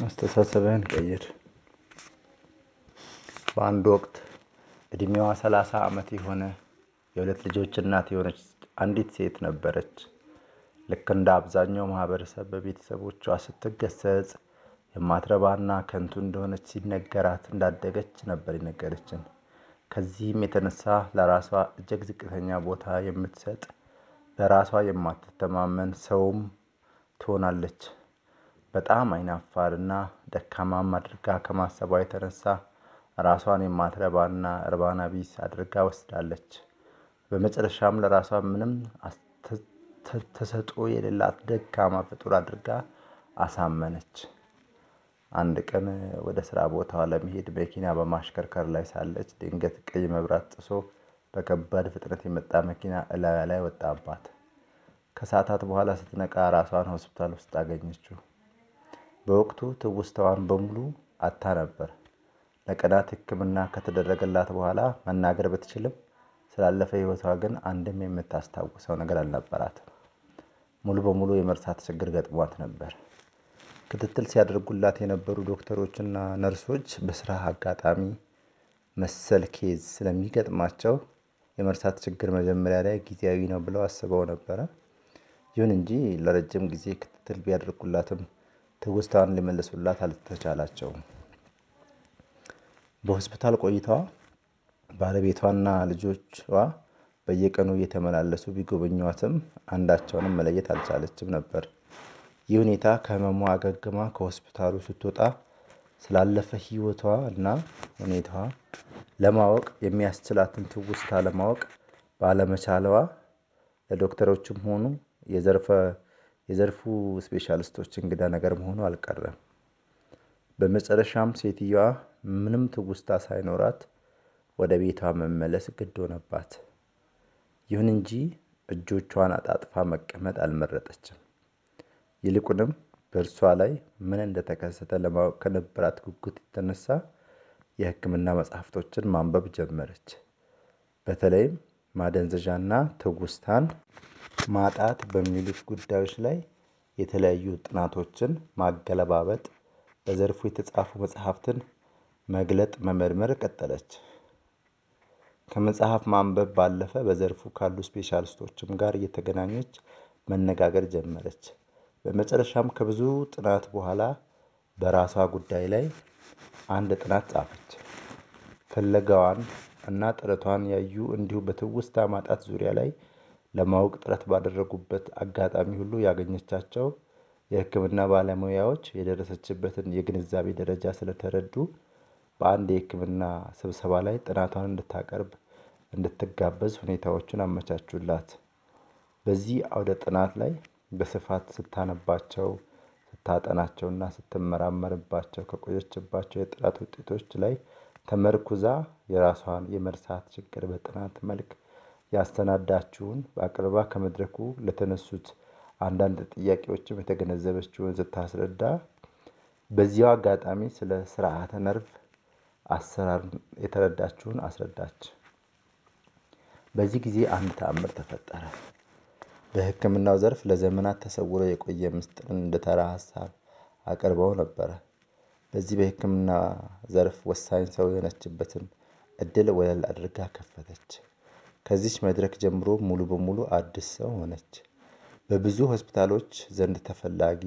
አስተሳሰብህን ቀይር። በአንድ ወቅት እድሜዋ ሰላሳ አመት የሆነ የሁለት ልጆች እናት የሆነች አንዲት ሴት ነበረች። ልክ እንደ አብዛኛው ማህበረሰብ በቤተሰቦቿ ስትገሰጽ የማትረባና ከንቱ እንደሆነች ሲነገራት እንዳደገች ነበር የነገረችን። ከዚህም የተነሳ ለራሷ እጅግ ዝቅተኛ ቦታ የምትሰጥ በራሷ የማትተማመን ሰውም ትሆናለች። በጣም አይናፋርና ደካማም አድርጋ ከማሰቧ የተነሳ ራሷን የማትረባና እርባና ቢስ አድርጋ ወስዳለች። በመጨረሻም ለራሷ ምንም ተሰጥኦ የሌላት ደካማ ፍጡር አድርጋ አሳመነች። አንድ ቀን ወደ ስራ ቦታዋ ለመሄድ መኪና በማሽከርከር ላይ ሳለች ድንገት ቀይ መብራት ጥሶ በከባድ ፍጥነት የመጣ መኪና እላዩዋ ላይ ወጣባት። ከሰአታት በኋላ ስትነቃ ራሷን ሆስፒታል ውስጥ አገኘችው። በወቅቱ ትውስታዋን በሙሉ አጥታ ነበር። ለቀናት ህክምና ከተደረገላት በኋላ መናገር ብትችልም ስላለፈ ህይወቷ ግን አንድም የምታስታውሰው ነገር አልነበራትም። ሙሉ በሙሉ የመርሳት ችግር ገጥሟት ነበር። ክትትል ሲያደርጉላት የነበሩ ዶክተሮችና ነርሶች በስራ አጋጣሚ መሰል case ስለሚገጥማቸው የመርሳት ችግር መጀመሪያ ላይ ጊዜያዊ ነው ብለው አስበው ነበረ። ይሁን እንጂ ለረጅም ጊዜ ክትትል ቢያደርጉላትም ትውስታዋን ሊመልሱላት አልተቻላቸውም። በሆስፒታል ቆይታዋ ባለቤቷና ልጆቿ በየቀኑ እየተመላለሱ ቢጎበኟትም አንዳቸውንም መለየት አልቻለችም ነበር። ይህ ሁኔታ ከህመሟ አገግማ ከሆስፒታሉ ስትወጣ ስላለፈ ህይወቷ እና ሁኔታዋ ለማወቅ የሚያስችላትን ትውስታ ለማወቅ ባለመቻሏ ለዶክተሮችም ሆኑ የዘርፉ ስፔሻሊስቶች እንግዳ ነገር መሆኑ አልቀረም። በመጨረሻም ሴትየዋ ምንም ትውስታ ሳይኖራት ወደ ቤቷ መመለስ ግድ ሆነባት። ይሁን እንጂ እጆቿን አጣጥፋ መቀመጥ አልመረጠችም። ይልቁንም በእርሷ ላይ ምን እንደተከሰተ ለማወቅ ከነበራት ጉጉት የተነሳ የህክምና መጽሐፍቶችን ማንበብ ጀመረች። በተለይም ማደንዘዣና ትውስታን ማጣት በሚሉት ጉዳዮች ላይ የተለያዩ ጥናቶችን ማገለባበጥ በዘርፉ የተጻፉ መጽሐፍትን መግለጥ መመርመር ቀጠለች። ከመጽሐፍ ማንበብ ባለፈ በዘርፉ ካሉ ስፔሻሊስቶችም ጋር እየተገናኘች መነጋገር ጀመረች። በመጨረሻም ከብዙ ጥናት በኋላ በራሷ ጉዳይ ላይ አንድ ጥናት ጻፈች። ፍለጋዋን እና ጥረቷን ያዩ እንዲሁ በትውስታ ማጣት ዙሪያ ላይ ለማወቅ ጥረት ባደረጉበት አጋጣሚ ሁሉ ያገኘቻቸው የህክምና ባለሙያዎች የደረሰችበትን የግንዛቤ ደረጃ ስለተረዱ በአንድ የህክምና ስብሰባ ላይ ጥናቷን እንድታቀርብ እንድትጋበዝ ሁኔታዎችን አመቻቹላት። በዚህ አውደ ጥናት ላይ በስፋት ስታነባቸው ስታጠናቸውና ስትመራመርባቸው ከቆየችባቸው የጥናት ውጤቶች ላይ ተመርኩዛ የራሷን የመርሳት ችግር በጥናት መልክ ያሰናዳችውን በአቅርባ ከመድረኩ ለተነሱት አንዳንድ ጥያቄዎችም የተገነዘበችውን ስታስረዳ በዚያው አጋጣሚ ስለ ስርዓተ ነርቭ አሰራር የተረዳችውን አስረዳች። በዚህ ጊዜ አንድ ተአምር ተፈጠረ። በህክምናው ዘርፍ ለዘመናት ተሰውሮ የቆየ ምስጢርን እንደ ተራ ሀሳብ አቅርበው ነበረ። በዚህ በህክምና ዘርፍ ወሳኝ ሰው የሆነችበትን እድል ወለል አድርጋ ከፈተች። ከዚች መድረክ ጀምሮ ሙሉ በሙሉ አዲስ ሰው ሆነች። በብዙ ሆስፒታሎች ዘንድ ተፈላጊ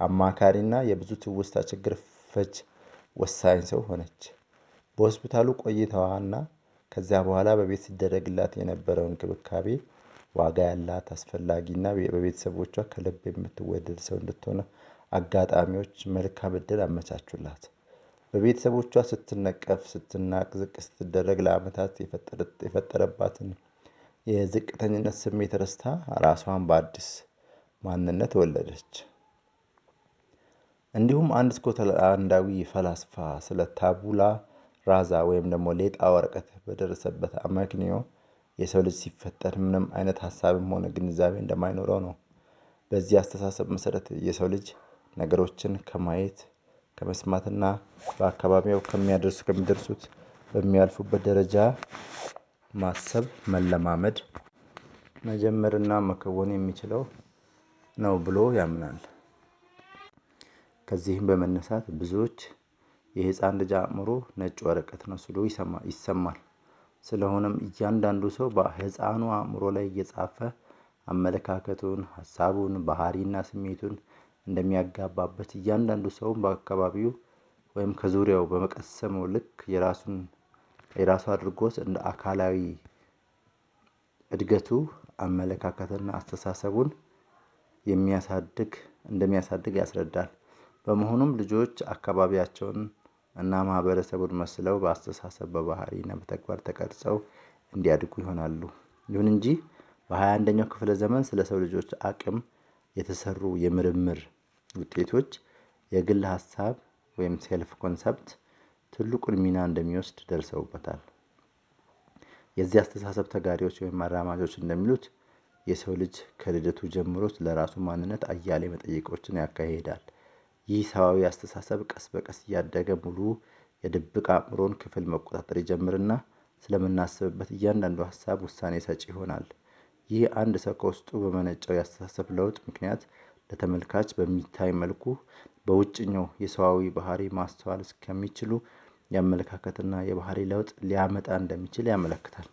አማካሪና የብዙ ትውስታ ችግር ፈች ወሳኝ ሰው ሆነች። በሆስፒታሉ ቆይታዋና ከዚያ በኋላ በቤት ሲደረግላት የነበረው እንክብካቤ ዋጋ ያላት አስፈላጊና በቤተሰቦቿ ከልብ የምትወደድ ሰው እንድትሆን አጋጣሚዎች መልካም እድል አመቻቹላት። በቤተሰቦቿ ስትነቀፍ ስትናቅ ዝቅ ስትደረግ ለአመታት የፈጠረባትን የዝቅተኝነት ስሜት ረስታ ራሷን በአዲስ ማንነት ወለደች። እንዲሁም አንድ ስኮትላንዳዊ ፈላስፋ ስለ ታቡላ ራዛ ወይም ደግሞ ሌጣ ወረቀት በደረሰበት አመክንዮ የሰው ልጅ ሲፈጠር ምንም አይነት ሀሳብም ሆነ ግንዛቤ እንደማይኖረው ነው። በዚህ አስተሳሰብ መሰረት የሰው ልጅ ነገሮችን ከማየት ከመስማትና በአካባቢው ከሚያደርሱ ከሚደርሱት በሚያልፉበት ደረጃ ማሰብ መለማመድ መጀመርና መከወን የሚችለው ነው ብሎ ያምናል። ከዚህም በመነሳት ብዙዎች የህፃን ልጅ አእምሮ ነጭ ወረቀት ነው ሲሉ ይሰማል። ስለሆነም እያንዳንዱ ሰው በህፃኑ አእምሮ ላይ እየጻፈ አመለካከቱን ሀሳቡን ባህሪና ስሜቱን እንደሚያጋባበት እያንዳንዱ ሰውም በአካባቢው ወይም ከዙሪያው በመቀሰመው ልክ የራሱን የራሱ አድርጎት እንደ አካላዊ እድገቱ አመለካከትና አስተሳሰቡን የሚያሳድግ እንደሚያሳድግ ያስረዳል። በመሆኑም ልጆች አካባቢያቸውን እና ማህበረሰቡን መስለው በአስተሳሰብ በባህሪና በተግባር ተቀርጸው እንዲያድጉ ይሆናሉ። ይሁን እንጂ በሃያ አንደኛው ክፍለ ዘመን ስለ ሰው ልጆች አቅም የተሰሩ የምርምር ውጤቶች የግል ሀሳብ ወይም self concept ትልቁን ሚና እንደሚወስድ ደርሰውበታል። የዚህ አስተሳሰብ ተጋሪዎች ወይም አራማጆች እንደሚሉት የሰው ልጅ ከልደቱ ጀምሮ ለራሱ ማንነት አያሌ መጠይቆችን ያካሂዳል። ይህ ሰዋዊ አስተሳሰብ ቀስ በቀስ እያደገ ሙሉ የድብቅ አእምሮን ክፍል መቆጣጠር ይጀምርና ስለምናስብበት እያንዳንዱ ሀሳብ ውሳኔ ሰጪ ይሆናል። ይህ አንድ ሰው ከውስጡ በመነጨው የአስተሳሰብ ለውጥ ምክንያት ለተመልካች በሚታይ መልኩ በውጭኛው የሰዋዊ ባህሪ ማስተዋል እስከሚችሉ የአመለካከትና የባህሪ ለውጥ ሊያመጣ እንደሚችል ያመለክታል።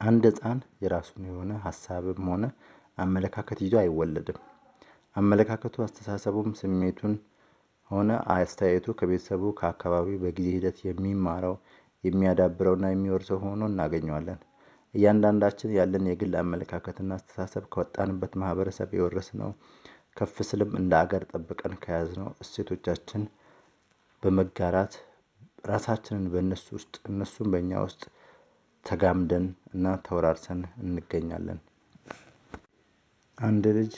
አንድ ህፃን የራሱን የሆነ ሀሳብም ሆነ አመለካከት ይዞ አይወለድም። አመለካከቱ አስተሳሰቡም ስሜቱን ሆነ አስተያየቱ ከቤተሰቡ ከአካባቢው በጊዜ ሂደት የሚማረው የሚያዳብረውና የሚወርሰው ሆኖ እናገኘዋለን። እያንዳንዳችን ያለን የግል አመለካከትና አስተሳሰብ ከወጣንበት ማህበረሰብ የወረስነው ከፍ ስልም እንደ አገር ጠብቀን ከያዝነው እሴቶቻችን በመጋራት ራሳችንን በእነሱ ውስጥ እነሱም በእኛ ውስጥ ተጋምደን እና ተወራርሰን እንገኛለን። አንድ ልጅ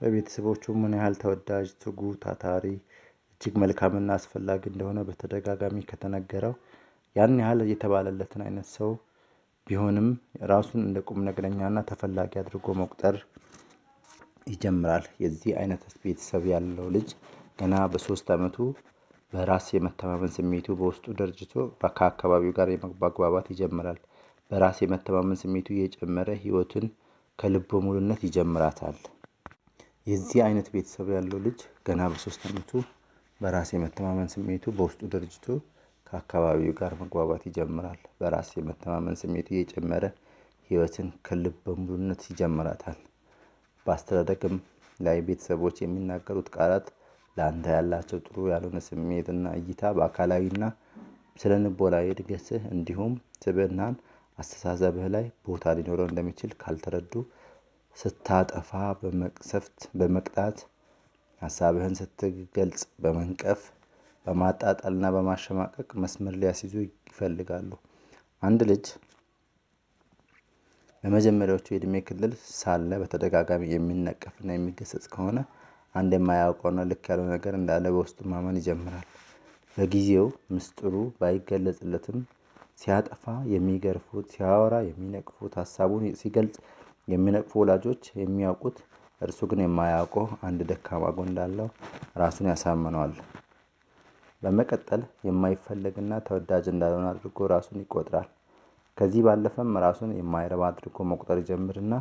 በቤተሰቦቹ ምን ያህል ተወዳጅ ትጉህ ታታሪ እጅግ መልካምና አስፈላጊ እንደሆነ በተደጋጋሚ ከተነገረው ያን ያህል የተባለለትን አይነት ሰው ቢሆንም ራሱን እንደ ቁም ነገረኛና ተፈላጊ አድርጎ መቁጠር ይጀምራል። የዚህ አይነት ቤተሰብ ያለው ልጅ ገና በሶስት አመቱ በራስ የመተማመን ስሜቱ በውስጡ ደርጅቶ ከአካባቢው ጋር የመግባባት ይጀምራል። በራስ የመተማመን ስሜቱ እየጨመረ ህይወትን ከልበ ሙሉነት ይጀምራታል። የዚህ አይነት ቤተሰብ ያለው ልጅ ገና በሶስት አመቱ በራስ የመተማመን ስሜቱ በውስጡ ደርጅቶ ከአካባቢው ጋር መግባባት ይጀምራል። በራስ የመተማመን ስሜቱ እየጨመረ ህይወትን ከልበ ሙሉነት ይጀምራታል። በአስተዳደግም ላይ ቤተሰቦች የሚናገሩት ቃላት ለአንተ ያላቸው ጥሩ ያልሆነ ስሜትና እይታ በአካላዊና ስነልቦናዊ እድገትህ እንዲሁም ስብዕናህን አስተሳሰብህ ላይ ቦታ ሊኖረው እንደሚችል ካልተረዱ ስታጠፋ በመቅሰፍት በመቅጣት ሀሳብህን ስትገልጽ በመንቀፍ በማጣጣልና በማሸማቀቅ መስመር ሊያስይዙ ይፈልጋሉ። አንድ ልጅ በመጀመሪያዎቹ የእድሜ ክልል ሳለ በተደጋጋሚ የሚነቀፍና የሚገሰጽ ከሆነ አንድ የማያውቀውና ልክ ያለው ነገር እንዳለ በውስጡ ማመን ይጀምራል። በጊዜው ምስጢሩ ባይገለጽለትም ሲያጠፋ የሚገርፉት ሲያወራ የሚነቅፉት ሀሳቡን ሲገልጽ የሚነቅፉ ወላጆች የሚያውቁት እርሱ ግን የማያውቀው አንድ ደካማ ጎን እንዳለው ራሱን ያሳምነዋል። በመቀጠል የማይፈለግና ተወዳጅ እንዳልሆነ አድርጎ ራሱን ይቆጥራል። ከዚህ ባለፈም ራሱን የማይረባ አድርጎ መቁጠር ይጀምርና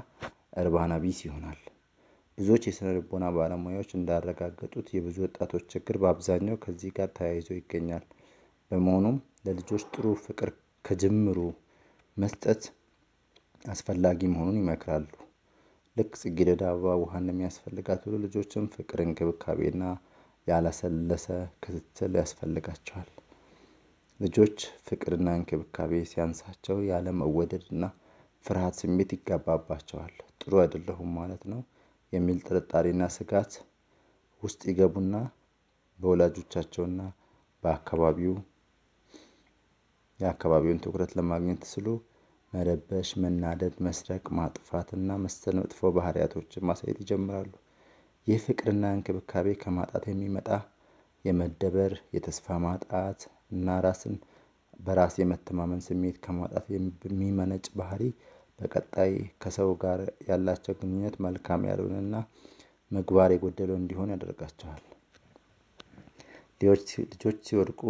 እርባና ቢስ ይሆናል። ብዙዎች የስነ ልቦና ባለሙያዎች እንዳረጋገጡት የብዙ ወጣቶች ችግር በአብዛኛው ከዚህ ጋር ተያይዞ ይገኛል። በመሆኑም ለልጆች ጥሩ ፍቅር ከጅምሩ መስጠት አስፈላጊ መሆኑን ይመክራሉ። ልክ ጽጌረዳ አበባ ውሃ እንደሚያስፈልጋት ሁሉ ልጆችም ፍቅር እንክብካቤና ያላሰለሰ ክትትል ያስፈልጋቸዋል። ልጆች ፍቅርና እንክብካቤ ሲያንሳቸው ያለመወደድና ፍርሃት ስሜት ይጋባባቸዋል ጥሩ አይደለሁም ማለት ነው የሚል ጥርጣሬና ስጋት ውስጥ ይገቡና በወላጆቻቸውና በአካባቢው የአካባቢውን ትኩረት ለማግኘት ሲሉ መረበሽ መናደድ መስረቅ ማጥፋትና መሰል መጥፎ ባህሪያቶችን ማሳየት ይጀምራሉ። ይህ ፍቅርና እንክብካቤ ከማጣት የሚመጣ የመደበር የተስፋ ማጣት እና ራስን በራስ የመተማመን ስሜት ከማጣት የሚመነጭ ባህሪ በቀጣይ ከሰው ጋር ያላቸው ግንኙነት መልካም ያልሆነና ምግባር የጎደለው እንዲሆን ያደርጋቸዋል። ልጆች ሲወድቁ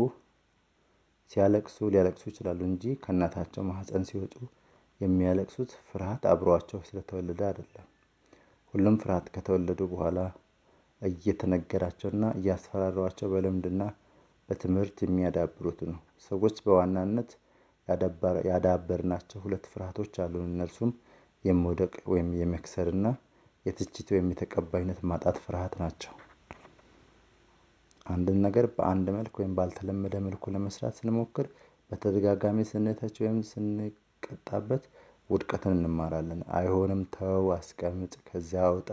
ሲያለቅሱ ሊያለቅሱ ይችላሉ እንጂ ከእናታቸው ማህፀን ሲወጡ የሚያለቅሱት ፍርሃት አብሯቸው ስለተወለደ አይደለም። ሁሉም ፍርሃት ከተወለዱ በኋላ እየተነገራቸውና እያስፈራሯቸው በልምድና በትምህርት የሚያዳብሩት ነው። ሰዎች በዋናነት ያዳበርናቸው ሁለት ፍርሃቶች አሉን። እነርሱም የመውደቅ ወይም የመክሰርና የትችት ወይም የተቀባይነት ማጣት ፍርሃት ናቸው። አንድን ነገር በአንድ መልክ ወይም ባልተለመደ መልኩ ለመስራት ስንሞክር በተደጋጋሚ ስንተች ወይም ስንቀጣበት ውድቀትን እንማራለን። አይሆንም፣ ተው፣ አስቀምጥ፣ ከዚያ አውጣ፣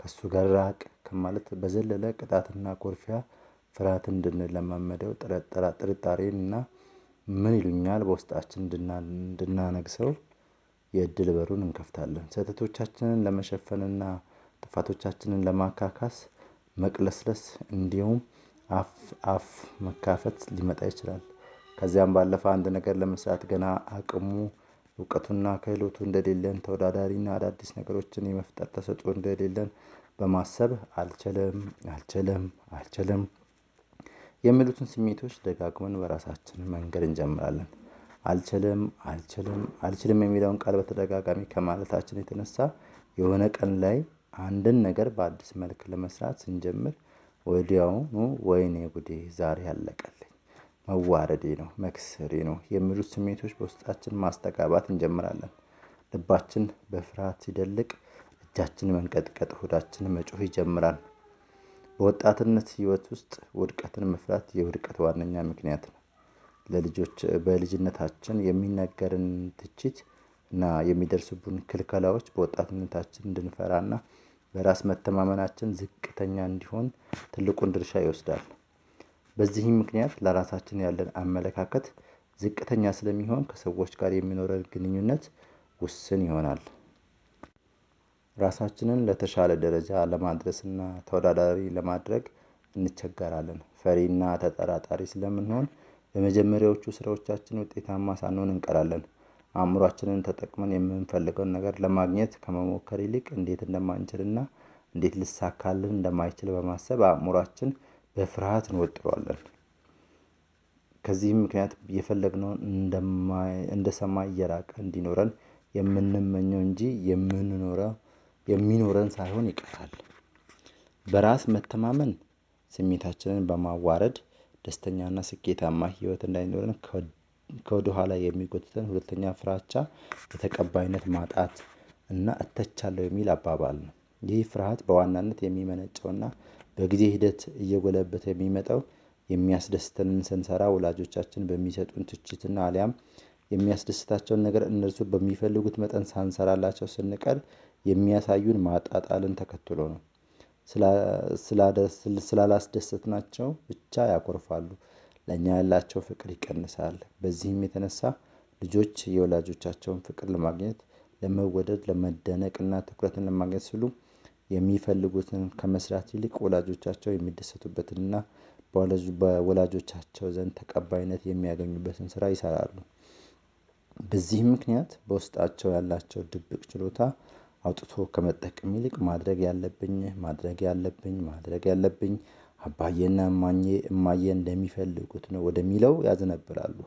ከሱ ጋር ራቅ ከማለት በዘለለ ቅጣትና ኩርፊያ ፍርሃትን እንድንለማመደው ጥርጣሬን እና ምን ይሉኛል በውስጣችን እንድናነግሰው የእድል በሩን እንከፍታለን። ስህተቶቻችንን ለመሸፈንና ጥፋቶቻችንን ለማካካስ መቅለስለስ እንዲሁም አፍ አፍ መካፈት ሊመጣ ይችላል። ከዚያም ባለፈ አንድ ነገር ለመስራት ገና አቅሙ እውቀቱና ክህሎቱ እንደሌለን ተወዳዳሪና አዳዲስ ነገሮችን የመፍጠር ተሰጥኦ እንደሌለን በማሰብ አልችልም አልችልም አልችልም የሚሉትን ስሜቶች ደጋግመን በራሳችን መንገድ እንጀምራለን። አልችልም አልችልም አልችልም የሚለውን ቃል በተደጋጋሚ ከማለታችን የተነሳ የሆነ ቀን ላይ አንድን ነገር በአዲስ መልክ ለመስራት ስንጀምር ወዲያውኑ ወይኔ ጉዴ ዛሬ አለቀልኝ፣ መዋረዴ ነው፣ መክሰሬ ነው የሚሉት ስሜቶች በውስጣችን ማስተጋባት እንጀምራለን። ልባችን በፍርሃት ሲደልቅ እጃችን መንቀጥቀጥ፣ ሆዳችን መጮህ ይጀምራል። በወጣትነት ህይወት ውስጥ ውድቀትን መፍራት የውድቀት ዋነኛ ምክንያት ነው። ለልጆች በልጅነታችን የሚነገርን ትችት እና የሚደርሱብን ክልከላዎች በወጣትነታችን እንድንፈራና በራስ መተማመናችን ዝቅተኛ እንዲሆን ትልቁን ድርሻ ይወስዳል። በዚህም ምክንያት ለራሳችን ያለን አመለካከት ዝቅተኛ ስለሚሆን ከሰዎች ጋር የሚኖረን ግንኙነት ውስን ይሆናል። ራሳችንን ለተሻለ ደረጃ ለማድረስና ተወዳዳሪ ለማድረግ እንቸገራለን። ፈሪና ተጠራጣሪ ስለምንሆን በመጀመሪያዎቹ ስራዎቻችን ውጤታማ ሳንሆን እንቀራለን። አእምሯችንን ተጠቅመን የምንፈልገውን ነገር ለማግኘት ከመሞከር ይልቅ እንዴት እንደማንችልና እንዴት ሊሳካልን እንደማይችል በማሰብ አእምሯችን በፍርሃት እንወጥረዋለን። ከዚህም ምክንያት የፈለግነውን እንደ ሰማይ እየራቀ እንዲኖረን የምንመኘው እንጂ የሚኖረን ሳይሆን ይቀራል። በራስ መተማመን ስሜታችንን በማዋረድ ደስተኛና ስኬታማ ህይወት እንዳይኖረን ከወደኋላ የሚጎትተን ሁለተኛ ፍራቻ የተቀባይነት ማጣት እና እተቻለሁ የሚል አባባል ነው። ይህ ፍርሃት በዋናነት የሚመነጨውና በጊዜ ሂደት እየጎለበተ የሚመጣው የሚያስደስተንን ስንሰራ ወላጆቻችን በሚሰጡን ትችትና አሊያም የሚያስደስታቸውን ነገር እነርሱ በሚፈልጉት መጠን ሳንሰራላቸው ስንቀር የሚያሳዩን ማጣጣልን ተከትሎ ነው። ስላላስደሰትናቸው ብቻ ያኮርፋሉ። ለእኛ ያላቸው ፍቅር ይቀንሳል። በዚህም የተነሳ ልጆች የወላጆቻቸውን ፍቅር ለማግኘት ለመወደድ ለመደነቅ እና ትኩረትን ለማግኘት ሲሉ የሚፈልጉትን ከመስራት ይልቅ ወላጆቻቸው የሚደሰቱበትንና በወላጆቻቸው ዘንድ ተቀባይነት የሚያገኙበትን ስራ ይሰራሉ። በዚህም ምክንያት በውስጣቸው ያላቸው ድብቅ ችሎታ አውጥቶ ከመጠቀም ይልቅ ማድረግ ያለብኝ ማድረግ ያለብኝ ማድረግ ያለብኝ አባዬና እማዬ እማዬ እንደሚፈልጉት ነው ወደሚለው ያዘነብላሉ።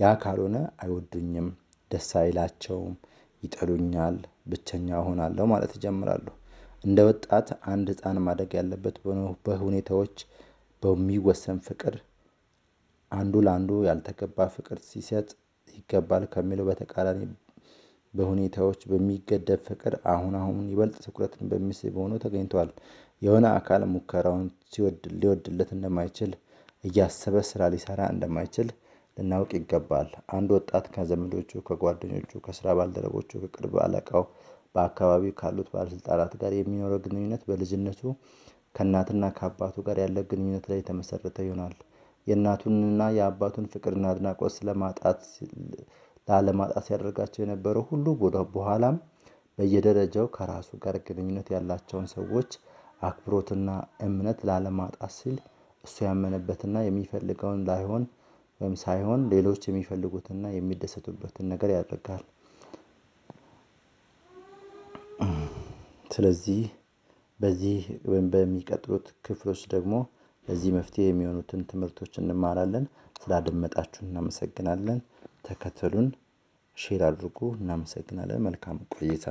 ያ ካልሆነ አይወዱኝም፣ ደስ አይላቸውም፣ ይጠሉኛል፣ ብቸኛ እሆናለሁ ማለት ይጀምራሉ። እንደ ወጣት አንድ ህፃን ማደግ ያለበት በሁኔታዎች በሚወሰን ፍቅር አንዱ ለአንዱ ያልተገባ ፍቅር ሲሰጥ ይገባል ከሚለው በተቃራኒ በሁኔታዎች በሚገደብ ፍቅር አሁን አሁን ይበልጥ ትኩረትን በሚስብ ሆኖ ተገኝቷል። የሆነ አካል ሙከራውን ሊወድለት እንደማይችል እያሰበ ስራ ሊሰራ እንደማይችል ልናውቅ ይገባል። አንድ ወጣት ከዘመዶቹ፣ ከጓደኞቹ፣ ከስራ ባልደረቦቹ፣ ከቅርብ አለቃው፣ በአካባቢው ካሉት ባለስልጣናት ጋር የሚኖረው ግንኙነት በልጅነቱ ከእናትና ከአባቱ ጋር ያለ ግንኙነት ላይ የተመሰረተ ይሆናል። የእናቱንና የአባቱን ፍቅርና አድናቆት ስለማጣት ላለማጣት ሲያደርጋቸው የነበረው ሁሉ በኋላም በየደረጃው ከራሱ ጋር ግንኙነት ያላቸውን ሰዎች አክብሮትና እምነት ላለማጣት ሲል እሱ ያመነበትና የሚፈልገውን ላይሆን ወይም ሳይሆን ሌሎች የሚፈልጉትና የሚደሰቱበትን ነገር ያደርጋል። ስለዚህ በዚህ በሚቀጥሉት ክፍሎች ደግሞ ለዚህ መፍትሄ የሚሆኑትን ትምህርቶች እንማራለን። ስላደመጣችሁን እናመሰግናለን። ተከተሉን፣ share አድርጉ። እናመሰግናለን። መልካም ቆይታ